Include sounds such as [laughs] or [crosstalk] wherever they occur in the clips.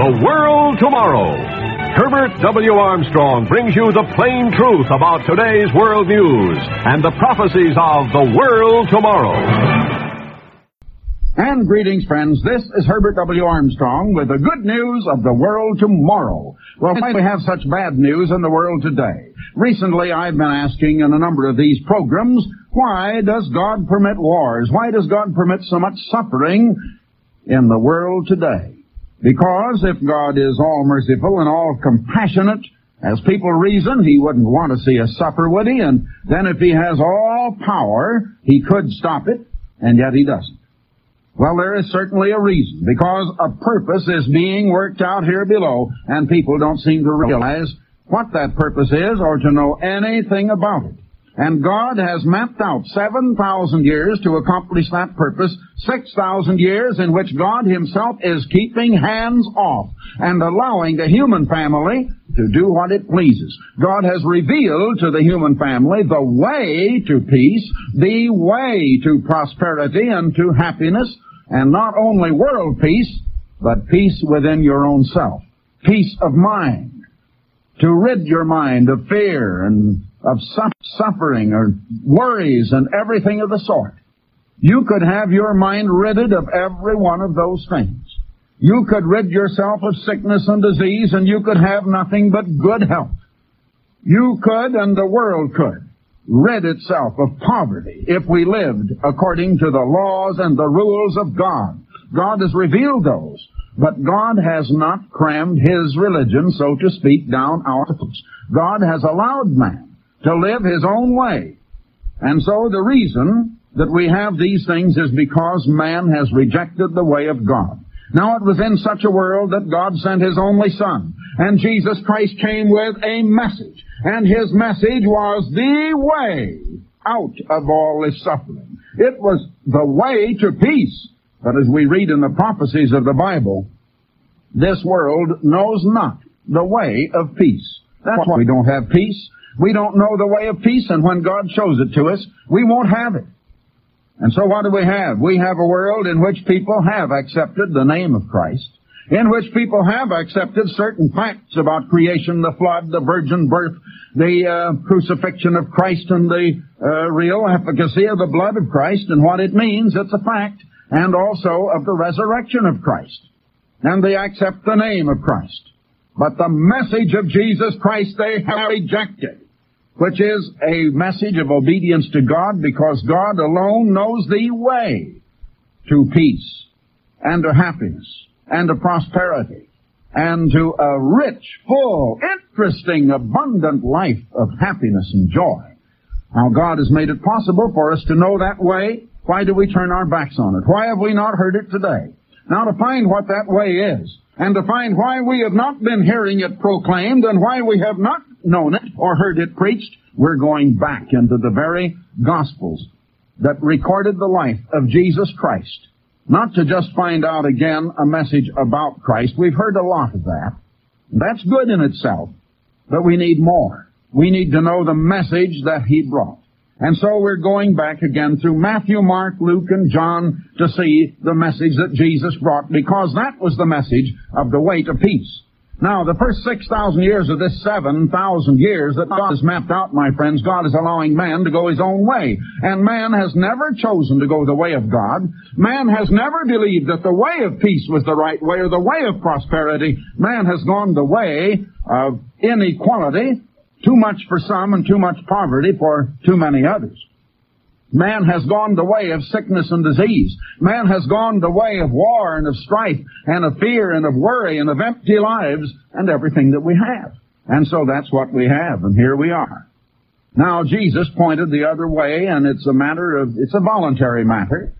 The World Tomorrow. Herbert W. Armstrong brings you the plain truth about today's world news and the prophecies of the world tomorrow. And greetings, friends. This is Herbert W. Armstrong with the good news of the world tomorrow. Well, why do we have such bad news in the world today? Recently, I've been asking in a number of these programs, why does God permit wars? Why does God permit so much suffering in the world today? Because if God is all merciful and all compassionate, as people reason, he wouldn't want to see us suffer, would he? And then if he has all power, he could stop it, and yet he doesn't. Well, there is certainly a reason, because a purpose is being worked out here below, and people don't seem to realize what that purpose is or to know anything about it. And God has mapped out 7,000 years to accomplish that purpose, 6,000 years in which God Himself is keeping hands off and allowing the human family to do what it pleases. God has revealed to the human family the way to peace, the way to prosperity and to happiness, and not only world peace, but peace within your own self. Peace of mind. To rid your mind of fear and of suffering or worries and everything of the sort. You could have your mind ridded of every one of those things. You could rid yourself of sickness and disease and you could have nothing but good health. You could and the world could rid itself of poverty if we lived according to the laws and the rules of God. God has revealed those. But God has not crammed His religion, so to speak, down our throats. God has allowed man to live his own way. And so the reason that we have these things is because man has rejected the way of God. Now it was in such a world that God sent His only Son, and Jesus Christ came with a message, and His message was the way out of all this suffering. It was the way to peace. But as we read in the prophecies of the Bible, this world knows not the way of peace. That's why we don't have peace. We don't know the way of peace, and when God shows it to us, we won't have it. And so what do we have? We have a world in which people have accepted the name of Christ, in which people have accepted certain facts about creation, the flood, the virgin birth, the uh, crucifixion of Christ, and the uh, real efficacy of the blood of Christ, and what it means, it's a fact, and also of the resurrection of Christ. And they accept the name of Christ. But the message of Jesus Christ they have rejected, which is a message of obedience to God because God alone knows the way to peace and to happiness and to prosperity and to a rich, full, interesting, abundant life of happiness and joy. Now God has made it possible for us to know that way. Why do we turn our backs on it? Why have we not heard it today? Now to find what that way is, and to find why we have not been hearing it proclaimed and why we have not known it or heard it preached, we're going back into the very Gospels that recorded the life of Jesus Christ. Not to just find out again a message about Christ. We've heard a lot of that. That's good in itself, but we need more. We need to know the message that He brought. And so we're going back again through Matthew, Mark, Luke, and John to see the message that Jesus brought because that was the message of the way to peace. Now, the first 6,000 years of this 7,000 years that God has mapped out, my friends, God is allowing man to go his own way. And man has never chosen to go the way of God. Man has never believed that the way of peace was the right way or the way of prosperity. Man has gone the way of inequality too much for some and too much poverty for too many others. Man has gone the way of sickness and disease. Man has gone the way of war and of strife and of fear and of worry and of empty lives and everything that we have. And so that's what we have, and here we are. Now Jesus pointed the other way, and it's a matter of, it's a voluntary matter.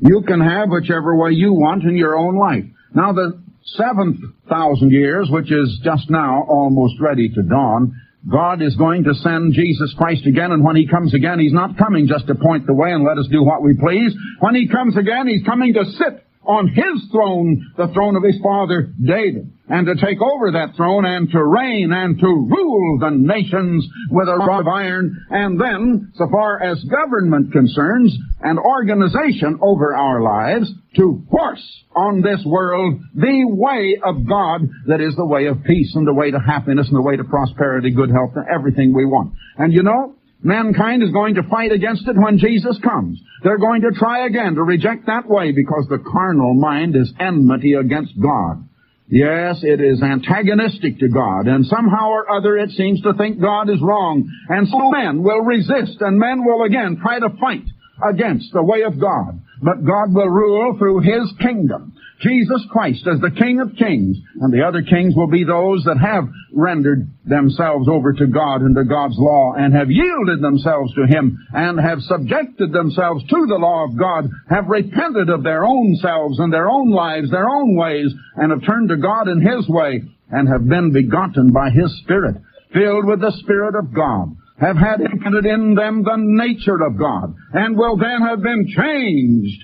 You can have whichever way you want in your own life. Now the seventh thousand years, which is just now almost ready to dawn, God is going to send Jesus Christ again, and when He comes again, He's not coming just to point the way and let us do what we please. When He comes again, He's coming to sit on His throne, the throne of His father David. And to take over that throne and to reign and to rule the nations with a rod of iron, and then, so far as government concerns, and organization over our lives to force on this world the way of God that is the way of peace and the way to happiness and the way to prosperity, good health, and everything we want. And you know, Mankind is going to fight against it when Jesus comes. They're going to try again to reject that way because the carnal mind is enmity against God. Yes, it is antagonistic to God, and somehow or other it seems to think God is wrong. And so men will resist, and men will again try to fight against the way of God. But God will rule through His kingdom. Jesus Christ as the King of Kings, and the other kings will be those that have rendered themselves over to God and to God's law, and have yielded themselves to Him, and have subjected themselves to the law of God, have repented of their own selves and their own lives, their own ways, and have turned to God in His way, and have been begotten by His Spirit, filled with the Spirit of God have had implanted in them the nature of God, and will then have been changed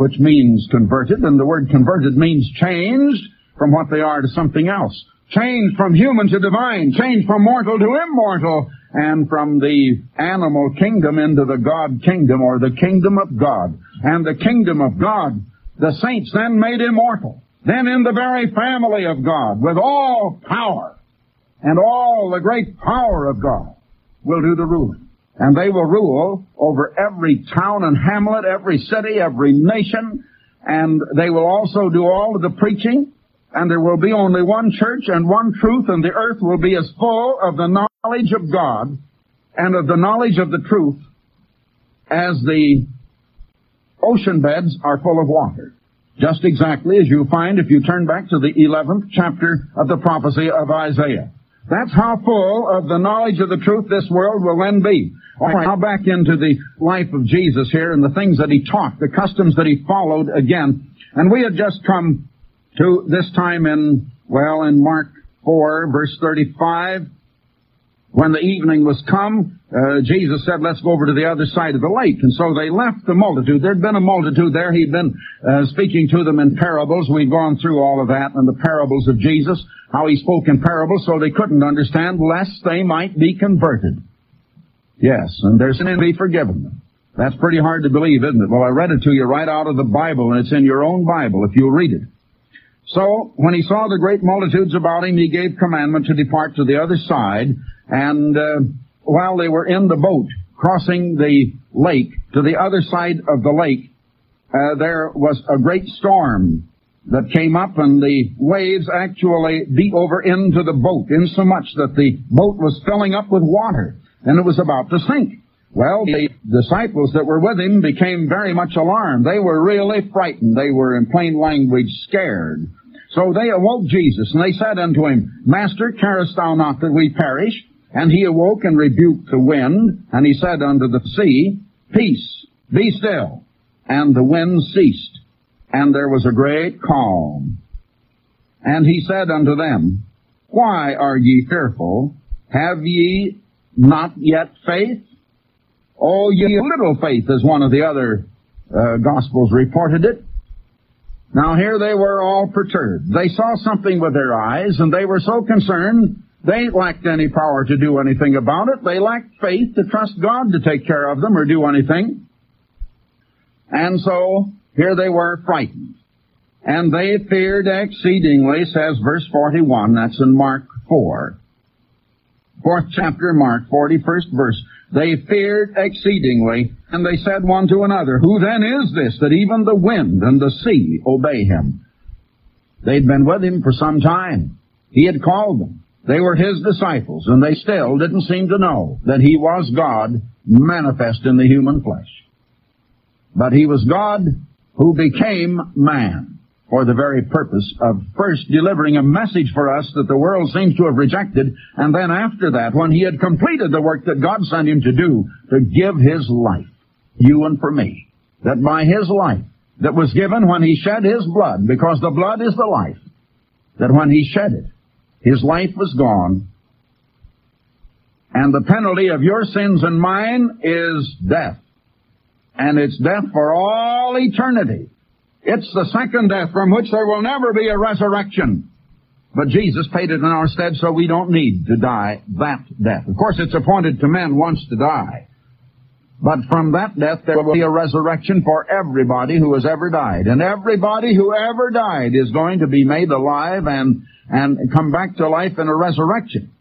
which means converted, and the word converted means changed from what they are to something else. Changed from human to divine, changed from mortal to immortal, and from the animal kingdom into the God kingdom, or the kingdom of God. And the kingdom of God, the saints then made immortal. Then in the very family of God, with all power, and all the great power of God, will do the ruling and they will rule over every town and hamlet, every city, every nation, and they will also do all of the preaching, and there will be only one church and one truth, and the earth will be as full of the knowledge of God and of the knowledge of the truth as the ocean beds are full of water. Just exactly as you find if you turn back to the 11th chapter of the prophecy of Isaiah. That's how full of the knowledge of the truth this world will then be. All right, now back into the life of Jesus here and the things that he taught, the customs that he followed again. And we had just come to this time in, well, in Mark 4, verse 35. When the evening was come, uh, Jesus said, let's go over to the other side of the lake. And so they left the multitude. There'd been a multitude there. He'd been uh, speaking to them in parables. We'd gone through all of that and the parables of Jesus, how he spoke in parables so they couldn't understand lest they might be converted. Yes, and their sin be forgiven them. That's pretty hard to believe, isn't it? Well, I read it to you right out of the Bible, and it's in your own Bible if you'll read it. So, when he saw the great multitudes about him, he gave commandment to depart to the other side, and uh, while they were in the boat, crossing the lake, to the other side of the lake, uh, there was a great storm that came up and the waves actually beat over into the boat, insomuch that the boat was filling up with water and it was about to sink. Well, the disciples that were with him became very much alarmed. They were really frightened. They were, in plain language, scared. So they awoke Jesus, and they said unto him, Master, carest thou not that we perish? And he awoke and rebuked the wind, and he said unto the sea, Peace, be still. And the wind ceased, and there was a great calm. And he said unto them, Why are ye fearful? Have ye not yet faith? Oh, ye little faith, as one of the other uh, Gospels reported it. Now here they were all perturbed. They saw something with their eyes, and they were so concerned they lacked any power to do anything about it. They lacked faith to trust God to take care of them or do anything. And so here they were frightened. And they feared exceedingly, says verse 41. That's in Mark 4 fourth chapter, Mark, 41st verse. They feared exceedingly, and they said one to another, Who then is this that even the wind and the sea obey him? They'd been with him for some time. He had called them. They were his disciples, and they still didn't seem to know that he was God manifest in the human flesh. But he was God who became man for the very purpose of first delivering a message for us that the world seems to have rejected, and then after that, when he had completed the work that God sent him to do, to give his life, you and for me, that by his life, that was given when he shed his blood, because the blood is the life, that when he shed it, his life was gone, and the penalty of your sins and mine is death. And it's death for all eternity. It's the second death from which there will never be a resurrection. But Jesus paid it in our stead so we don't need to die that death. Of course, it's appointed to men once to die. But from that death there will be a resurrection for everybody who has ever died. And everybody who ever died is going to be made alive and, and come back to life in a resurrection.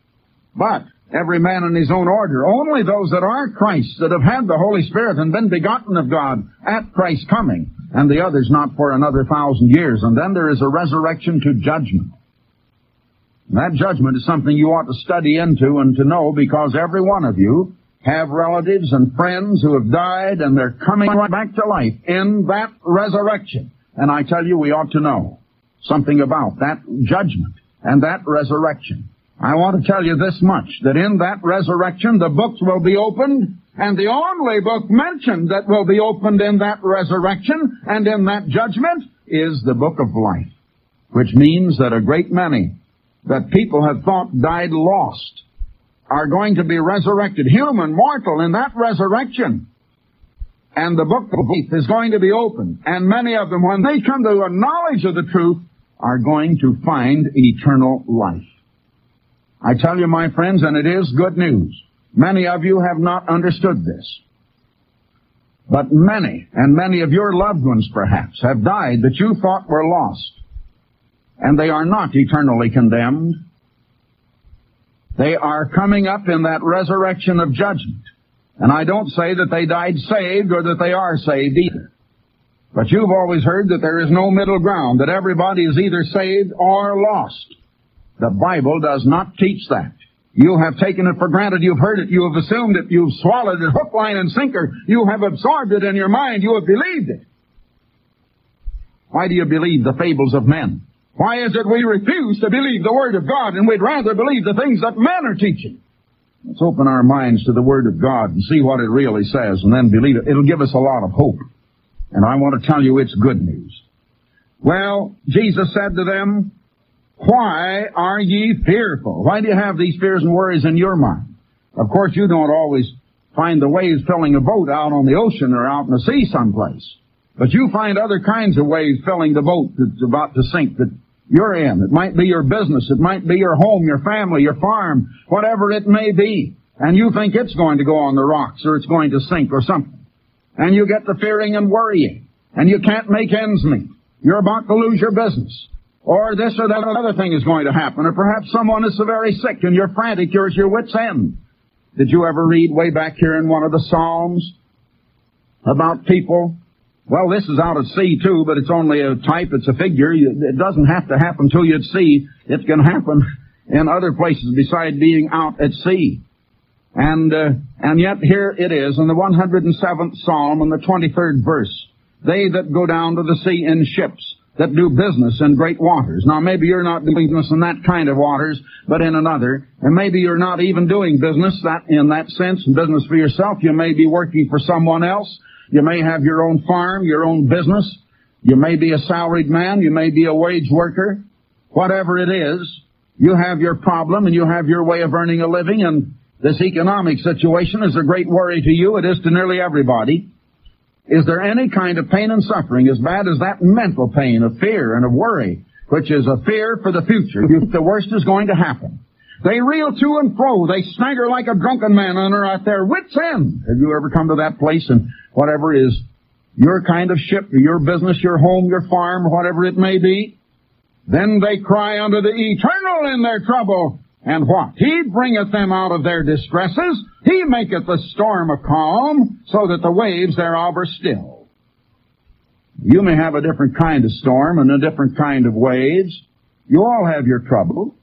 But every man in his own order. Only those that are Christ, that have had the Holy Spirit and been begotten of God at Christ's coming, and the others not for another thousand years. And then there is a resurrection to judgment. And That judgment is something you ought to study into and to know because every one of you have relatives and friends who have died and they're coming right back to life in that resurrection. And I tell you, we ought to know something about that judgment and that resurrection. I want to tell you this much, that in that resurrection the books will be opened, and the only book mentioned that will be opened in that resurrection and in that judgment is the book of life, which means that a great many that people have thought died lost are going to be resurrected, human, mortal, in that resurrection. And the book of life is going to be opened. And many of them, when they come to a knowledge of the truth, are going to find eternal life. I tell you, my friends, and it is good news. Many of you have not understood this. But many, and many of your loved ones perhaps, have died that you thought were lost and they are not eternally condemned. They are coming up in that resurrection of judgment. And I don't say that they died saved or that they are saved either. But you've always heard that there is no middle ground, that everybody is either saved or lost. The Bible does not teach that. You have taken it for granted, you've heard it, you have assumed it, you've swallowed it hook, line, and sinker. You have absorbed it in your mind, you have believed it. Why do you believe the fables of men? Why is it we refuse to believe the Word of God and we'd rather believe the things that men are teaching? Let's open our minds to the Word of God and see what it really says and then believe it. It'll give us a lot of hope. And I want to tell you it's good news. Well, Jesus said to them, Why are ye fearful? Why do you have these fears and worries in your mind? Of course, you don't always find the waves filling a boat out on the ocean or out in the sea someplace. But you find other kinds of waves filling the boat that's about to sink that you're in. It might be your business. It might be your home, your family, your farm, whatever it may be. And you think it's going to go on the rocks or it's going to sink or something. And you get to fearing and worrying. And you can't make ends meet. You're about to lose your business. Or this or that other thing is going to happen. Or perhaps someone is very sick and you're frantic, you're at your wit's end. Did you ever read way back here in one of the Psalms about people well, this is out at sea too, but it's only a type, it's a figure. It doesn't have to happen till you at sea. It can happen in other places besides being out at sea. And, uh, and yet here it is in the 107th Psalm in the 23rd verse. They that go down to the sea in ships, that do business in great waters. Now maybe you're not doing business in that kind of waters, but in another. And maybe you're not even doing business that, in that sense, and business for yourself. You may be working for someone else you may have your own farm, your own business. You may be a salaried man. You may be a wage worker. Whatever it is, you have your problem and you have your way of earning a living and this economic situation is a great worry to you. It is to nearly everybody. Is there any kind of pain and suffering as bad as that mental pain of fear and of worry, which is a fear for the future? The worst is going to happen. They reel to and fro. They stagger like a drunken man and are at their wits' end. Have you ever come to that place and whatever is your kind of ship, your business, your home, your farm, whatever it may be? Then they cry unto the eternal in their trouble. And what? He bringeth them out of their distresses. He maketh the storm a calm, so that the waves thereof are still. You may have a different kind of storm and a different kind of waves. You all have your trouble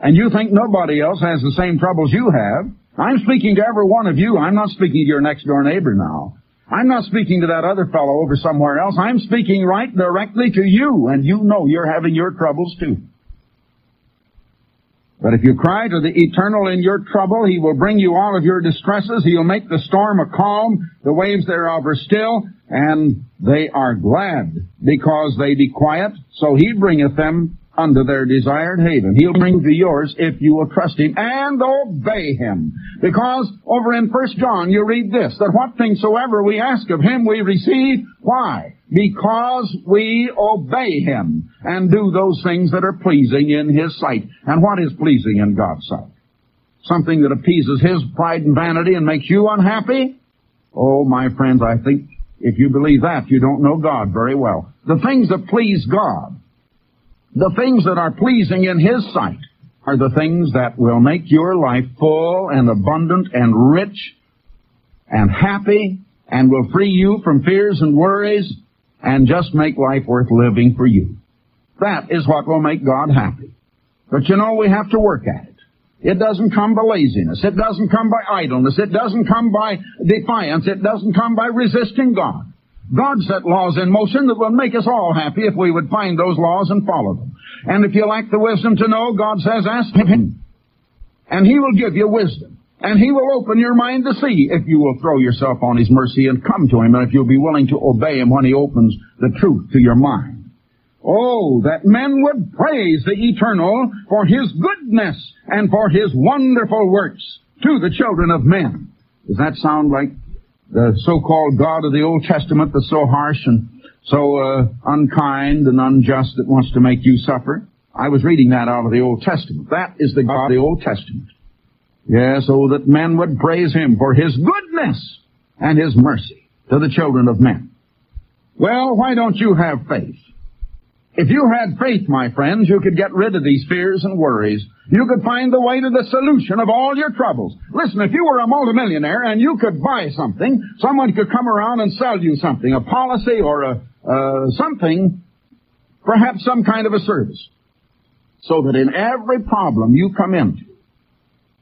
and you think nobody else has the same troubles you have, I'm speaking to every one of you. I'm not speaking to your next door neighbor now. I'm not speaking to that other fellow over somewhere else. I'm speaking right directly to you, and you know you're having your troubles too. But if you cry to the eternal in your trouble, he will bring you all of your distresses. He'll make the storm a calm. The waves thereof are still, and they are glad because they be quiet. So he bringeth them unto their desired haven. He'll bring to yours if you will trust Him and obey Him. Because over in First John you read this, that what things soever we ask of Him we receive. Why? Because we obey Him. And do those things that are pleasing in His sight. And what is pleasing in God's sight? Something that appeases His pride and vanity and makes you unhappy? Oh, my friends, I think if you believe that, you don't know God very well. The things that please God, the things that are pleasing in His sight, are the things that will make your life full and abundant and rich and happy and will free you from fears and worries and just make life worth living for you. That is what will make God happy. But you know, we have to work at it. It doesn't come by laziness. It doesn't come by idleness. It doesn't come by defiance. It doesn't come by resisting God. God set laws in motion that will make us all happy if we would find those laws and follow them. And if you lack the wisdom to know, God says, ask Him. And He will give you wisdom. And He will open your mind to see if you will throw yourself on His mercy and come to Him and if you'll be willing to obey Him when He opens the truth to your mind. Oh, that men would praise the Eternal for His goodness and for His wonderful works to the children of men. Does that sound like the so-called God of the Old Testament that's so harsh and so uh, unkind and unjust that wants to make you suffer? I was reading that out of the Old Testament. That is the God of the Old Testament. Yes, oh, that men would praise him for his goodness and his mercy to the children of men. Well, why don't you have faith? If you had faith, my friends, you could get rid of these fears and worries. You could find the way to the solution of all your troubles. Listen, if you were a multimillionaire and you could buy something, someone could come around and sell you something, a policy or a, uh, something, perhaps some kind of a service, so that in every problem you come into,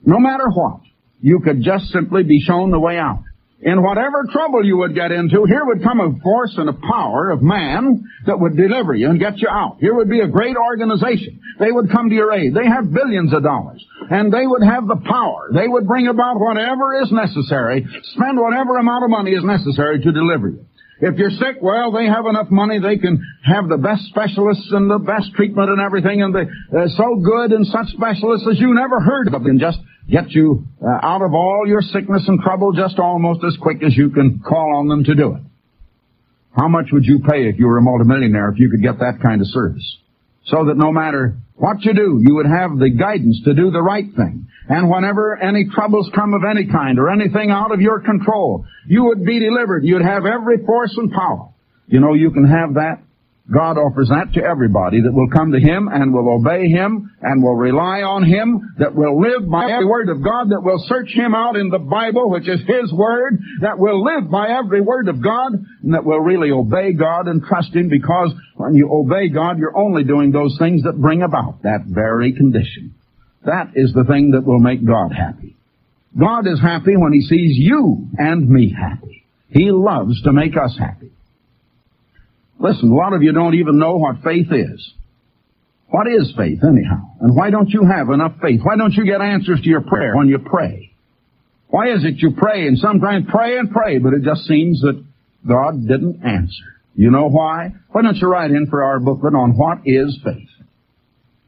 no matter what, you could just simply be shown the way out. In whatever trouble you would get into, here would come a force and a power of man that would deliver you and get you out. Here would be a great organization. They would come to your aid. They have billions of dollars. And they would have the power. They would bring about whatever is necessary, spend whatever amount of money is necessary to deliver you. If you're sick, well, they have enough money. They can have the best specialists and the best treatment and everything, and they're so good and such specialists as you never heard of, and just get you uh, out of all your sickness and trouble just almost as quick as you can call on them to do it. How much would you pay if you were a multimillionaire if you could get that kind of service? So that no matter what you do, you would have the guidance to do the right thing. And whenever any troubles come of any kind or anything out of your control, you would be delivered. You'd have every force and power. You know, you can have that God offers that to everybody that will come to Him and will obey Him and will rely on Him, that will live by every word of God, that will search Him out in the Bible, which is His Word, that will live by every word of God, and that will really obey God and trust Him because when you obey God, you're only doing those things that bring about that very condition. That is the thing that will make God happy. God is happy when He sees you and me happy. He loves to make us happy. Listen, a lot of you don't even know what faith is. What is faith, anyhow? And why don't you have enough faith? Why don't you get answers to your prayer when you pray? Why is it you pray and sometimes pray and pray, but it just seems that God didn't answer? You know why? Why don't you write in for our booklet on what is faith?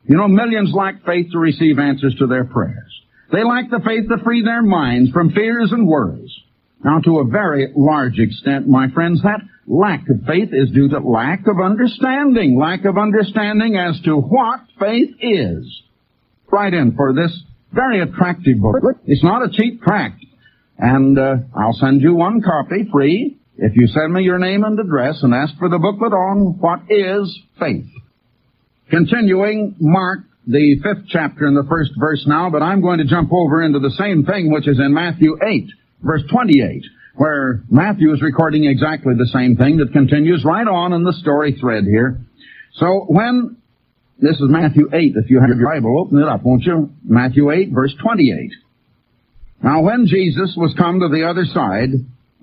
You know, millions lack faith to receive answers to their prayers. They lack the faith to free their minds from fears and worries. Now, to a very large extent, my friends, that lack of faith is due to lack of understanding. Lack of understanding as to what faith is. Write in for this very attractive booklet. It's not a cheap tract. And uh, I'll send you one copy free if you send me your name and address and ask for the booklet on what is faith. Continuing, Mark the fifth chapter in the first verse now, but I'm going to jump over into the same thing which is in Matthew 8 verse 28, where Matthew is recording exactly the same thing that continues right on in the story thread here. So when, this is Matthew 8, if you have your Bible, open it up, won't you? Matthew 8, verse 28. Now when Jesus was come to the other side,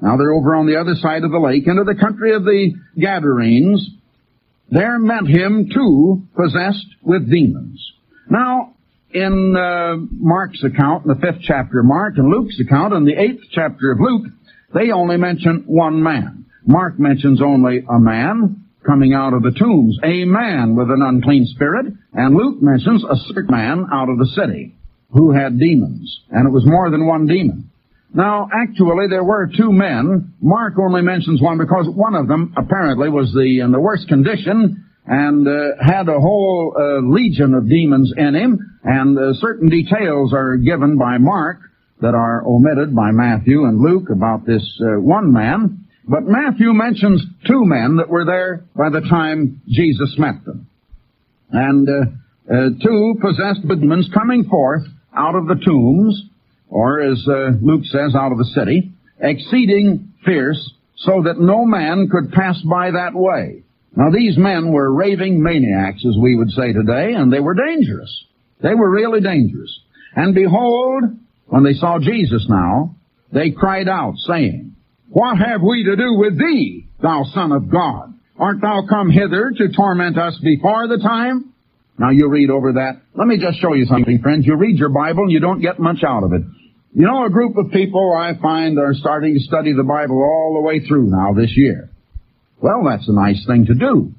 now they're over on the other side of the lake, into the country of the Gadarenes, there met him two possessed with demons. Now, in uh, Mark's account, in the fifth chapter of Mark, and Luke's account, in the eighth chapter of Luke, they only mention one man. Mark mentions only a man coming out of the tombs, a man with an unclean spirit, and Luke mentions a sick man out of the city who had demons, and it was more than one demon. Now, actually, there were two men. Mark only mentions one because one of them apparently was the in the worst condition and uh, had a whole uh, legion of demons in him, and uh, certain details are given by Mark that are omitted by Matthew and Luke about this uh, one man. But Matthew mentions two men that were there by the time Jesus met them. And uh, uh, two possessed demons coming forth out of the tombs, or as uh, Luke says, out of the city, exceeding fierce, so that no man could pass by that way. Now these men were raving maniacs, as we would say today, and they were dangerous. They were really dangerous. And behold, when they saw Jesus now, they cried out, saying, What have we to do with thee, thou Son of God? Art thou come hither to torment us before the time? Now you read over that. Let me just show you something, friends. You read your Bible and you don't get much out of it. You know, a group of people I find are starting to study the Bible all the way through now this year. Well, that's a nice thing to do.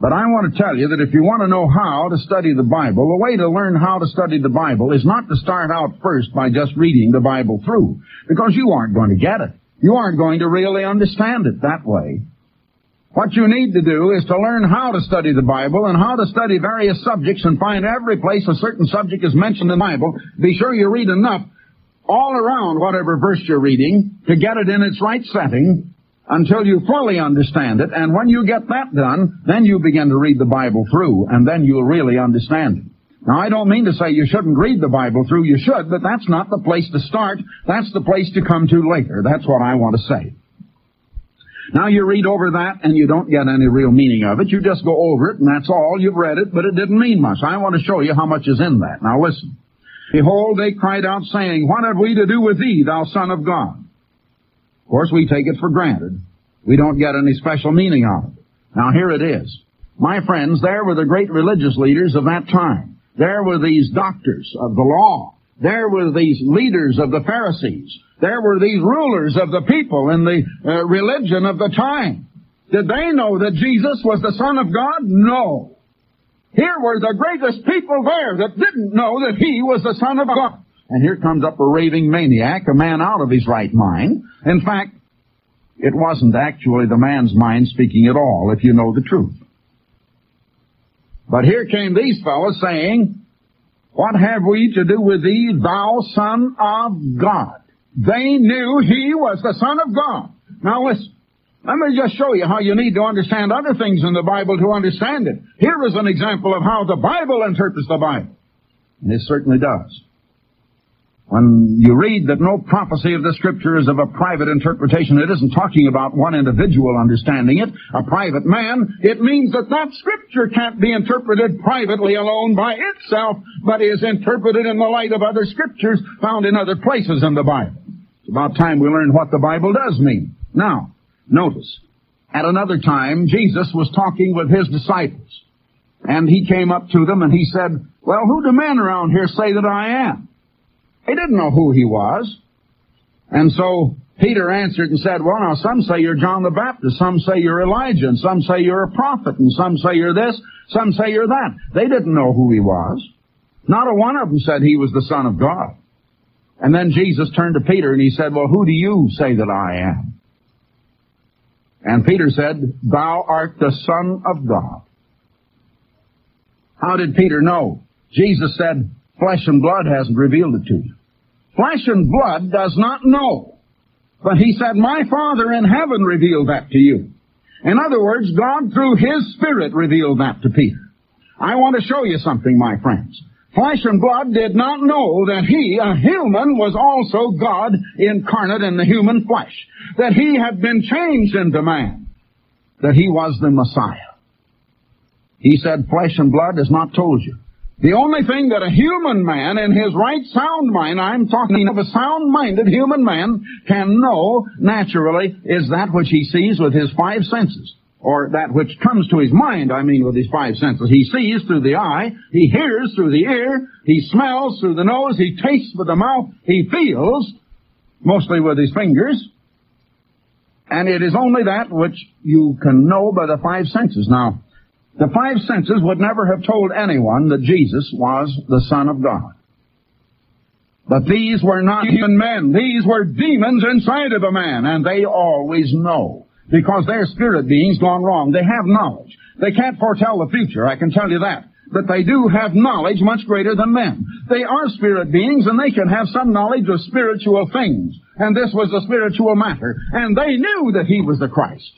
But I want to tell you that if you want to know how to study the Bible, the way to learn how to study the Bible is not to start out first by just reading the Bible through, because you aren't going to get it. You aren't going to really understand it that way. What you need to do is to learn how to study the Bible and how to study various subjects and find every place a certain subject is mentioned in the Bible. Be sure you read enough all around whatever verse you're reading to get it in its right setting until you fully understand it. And when you get that done, then you begin to read the Bible through, and then you'll really understand it. Now, I don't mean to say you shouldn't read the Bible through. You should, but that's not the place to start. That's the place to come to later. That's what I want to say. Now you read over that and you don't get any real meaning of it. You just go over it and that's all. You've read it, but it didn't mean much. I want to show you how much is in that. Now listen. Behold, they cried out saying, What have we to do with thee, thou son of God? Of course, we take it for granted. We don't get any special meaning out of it. Now here it is. My friends, there were the great religious leaders of that time. There were these doctors of the law. There were these leaders of the Pharisees. There were these rulers of the people in the uh, religion of the time. Did they know that Jesus was the Son of God? No. Here were the greatest people there that didn't know that He was the Son of God. And here comes up a raving maniac, a man out of his right mind. In fact, it wasn't actually the man's mind speaking at all, if you know the truth. But here came these fellows saying, What have we to do with thee, thou Son of God? They knew he was the Son of God. Now listen. Let me just show you how you need to understand other things in the Bible to understand it. Here is an example of how the Bible interprets the Bible. And it certainly does. When you read that no prophecy of the scripture is of a private interpretation, it isn't talking about one individual understanding it, a private man. It means that that scripture can't be interpreted privately alone by itself, but is interpreted in the light of other scriptures found in other places in the Bible. It's about time we learn what the Bible does mean. Now, notice, at another time, Jesus was talking with his disciples. And he came up to them and he said, Well, who do men around here say that I am? They didn't know who he was. And so Peter answered and said, well now some say you're John the Baptist, some say you're Elijah, and some say you're a prophet, and some say you're this, some say you're that. They didn't know who he was. Not a one of them said he was the Son of God. And then Jesus turned to Peter and he said, well who do you say that I am? And Peter said, thou art the Son of God. How did Peter know? Jesus said, Flesh and blood hasn't revealed it to you. Flesh and blood does not know. But he said, my Father in heaven revealed that to you. In other words, God through His Spirit revealed that to Peter. I want to show you something, my friends. Flesh and blood did not know that he, a human, was also God incarnate in the human flesh. That he had been changed into man. That he was the Messiah. He said, flesh and blood has not told you. The only thing that a human man in his right sound mind, I'm talking of a sound-minded human man, can know naturally is that which he sees with his five senses. Or that which comes to his mind, I mean with his five senses. He sees through the eye, he hears through the ear, he smells through the nose, he tastes with the mouth, he feels, mostly with his fingers, and it is only that which you can know by the five senses. Now, the five senses would never have told anyone that Jesus was the Son of God. But these were not human men. These were demons inside of a man, and they always know. Because they're spirit beings gone wrong. They have knowledge. They can't foretell the future, I can tell you that. But they do have knowledge much greater than men. They are spirit beings and they can have some knowledge of spiritual things. And this was a spiritual matter. And they knew that he was the Christ.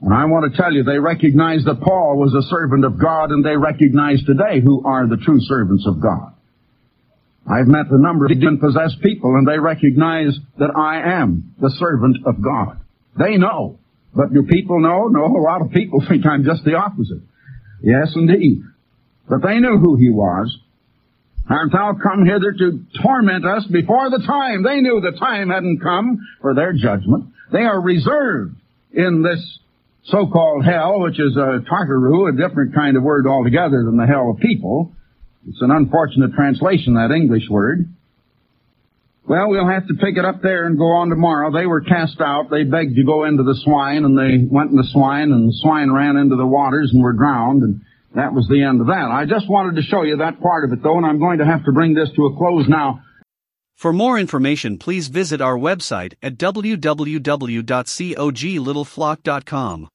And I want to tell you, they recognized that Paul was a servant of God, and they recognize today who are the true servants of God. I've met a number of demon-possessed people, and they recognize that I am the servant of God. They know. But do people know? No, a lot of people [laughs] think I'm just the opposite. Yes, indeed. But they knew who he was. Art thou come hither to torment us before the time? They knew the time hadn't come for their judgment. They are reserved in this so-called hell, which is a Tartaru, a different kind of word altogether than the hell of people. It's an unfortunate translation, that English word. Well, we'll have to pick it up there and go on tomorrow. They were cast out. They begged to go into the swine, and they went in the swine, and the swine ran into the waters and were drowned, and that was the end of that. I just wanted to show you that part of it, though, and I'm going to have to bring this to a close now. For more information, please visit our website at www.coglittleflock.com.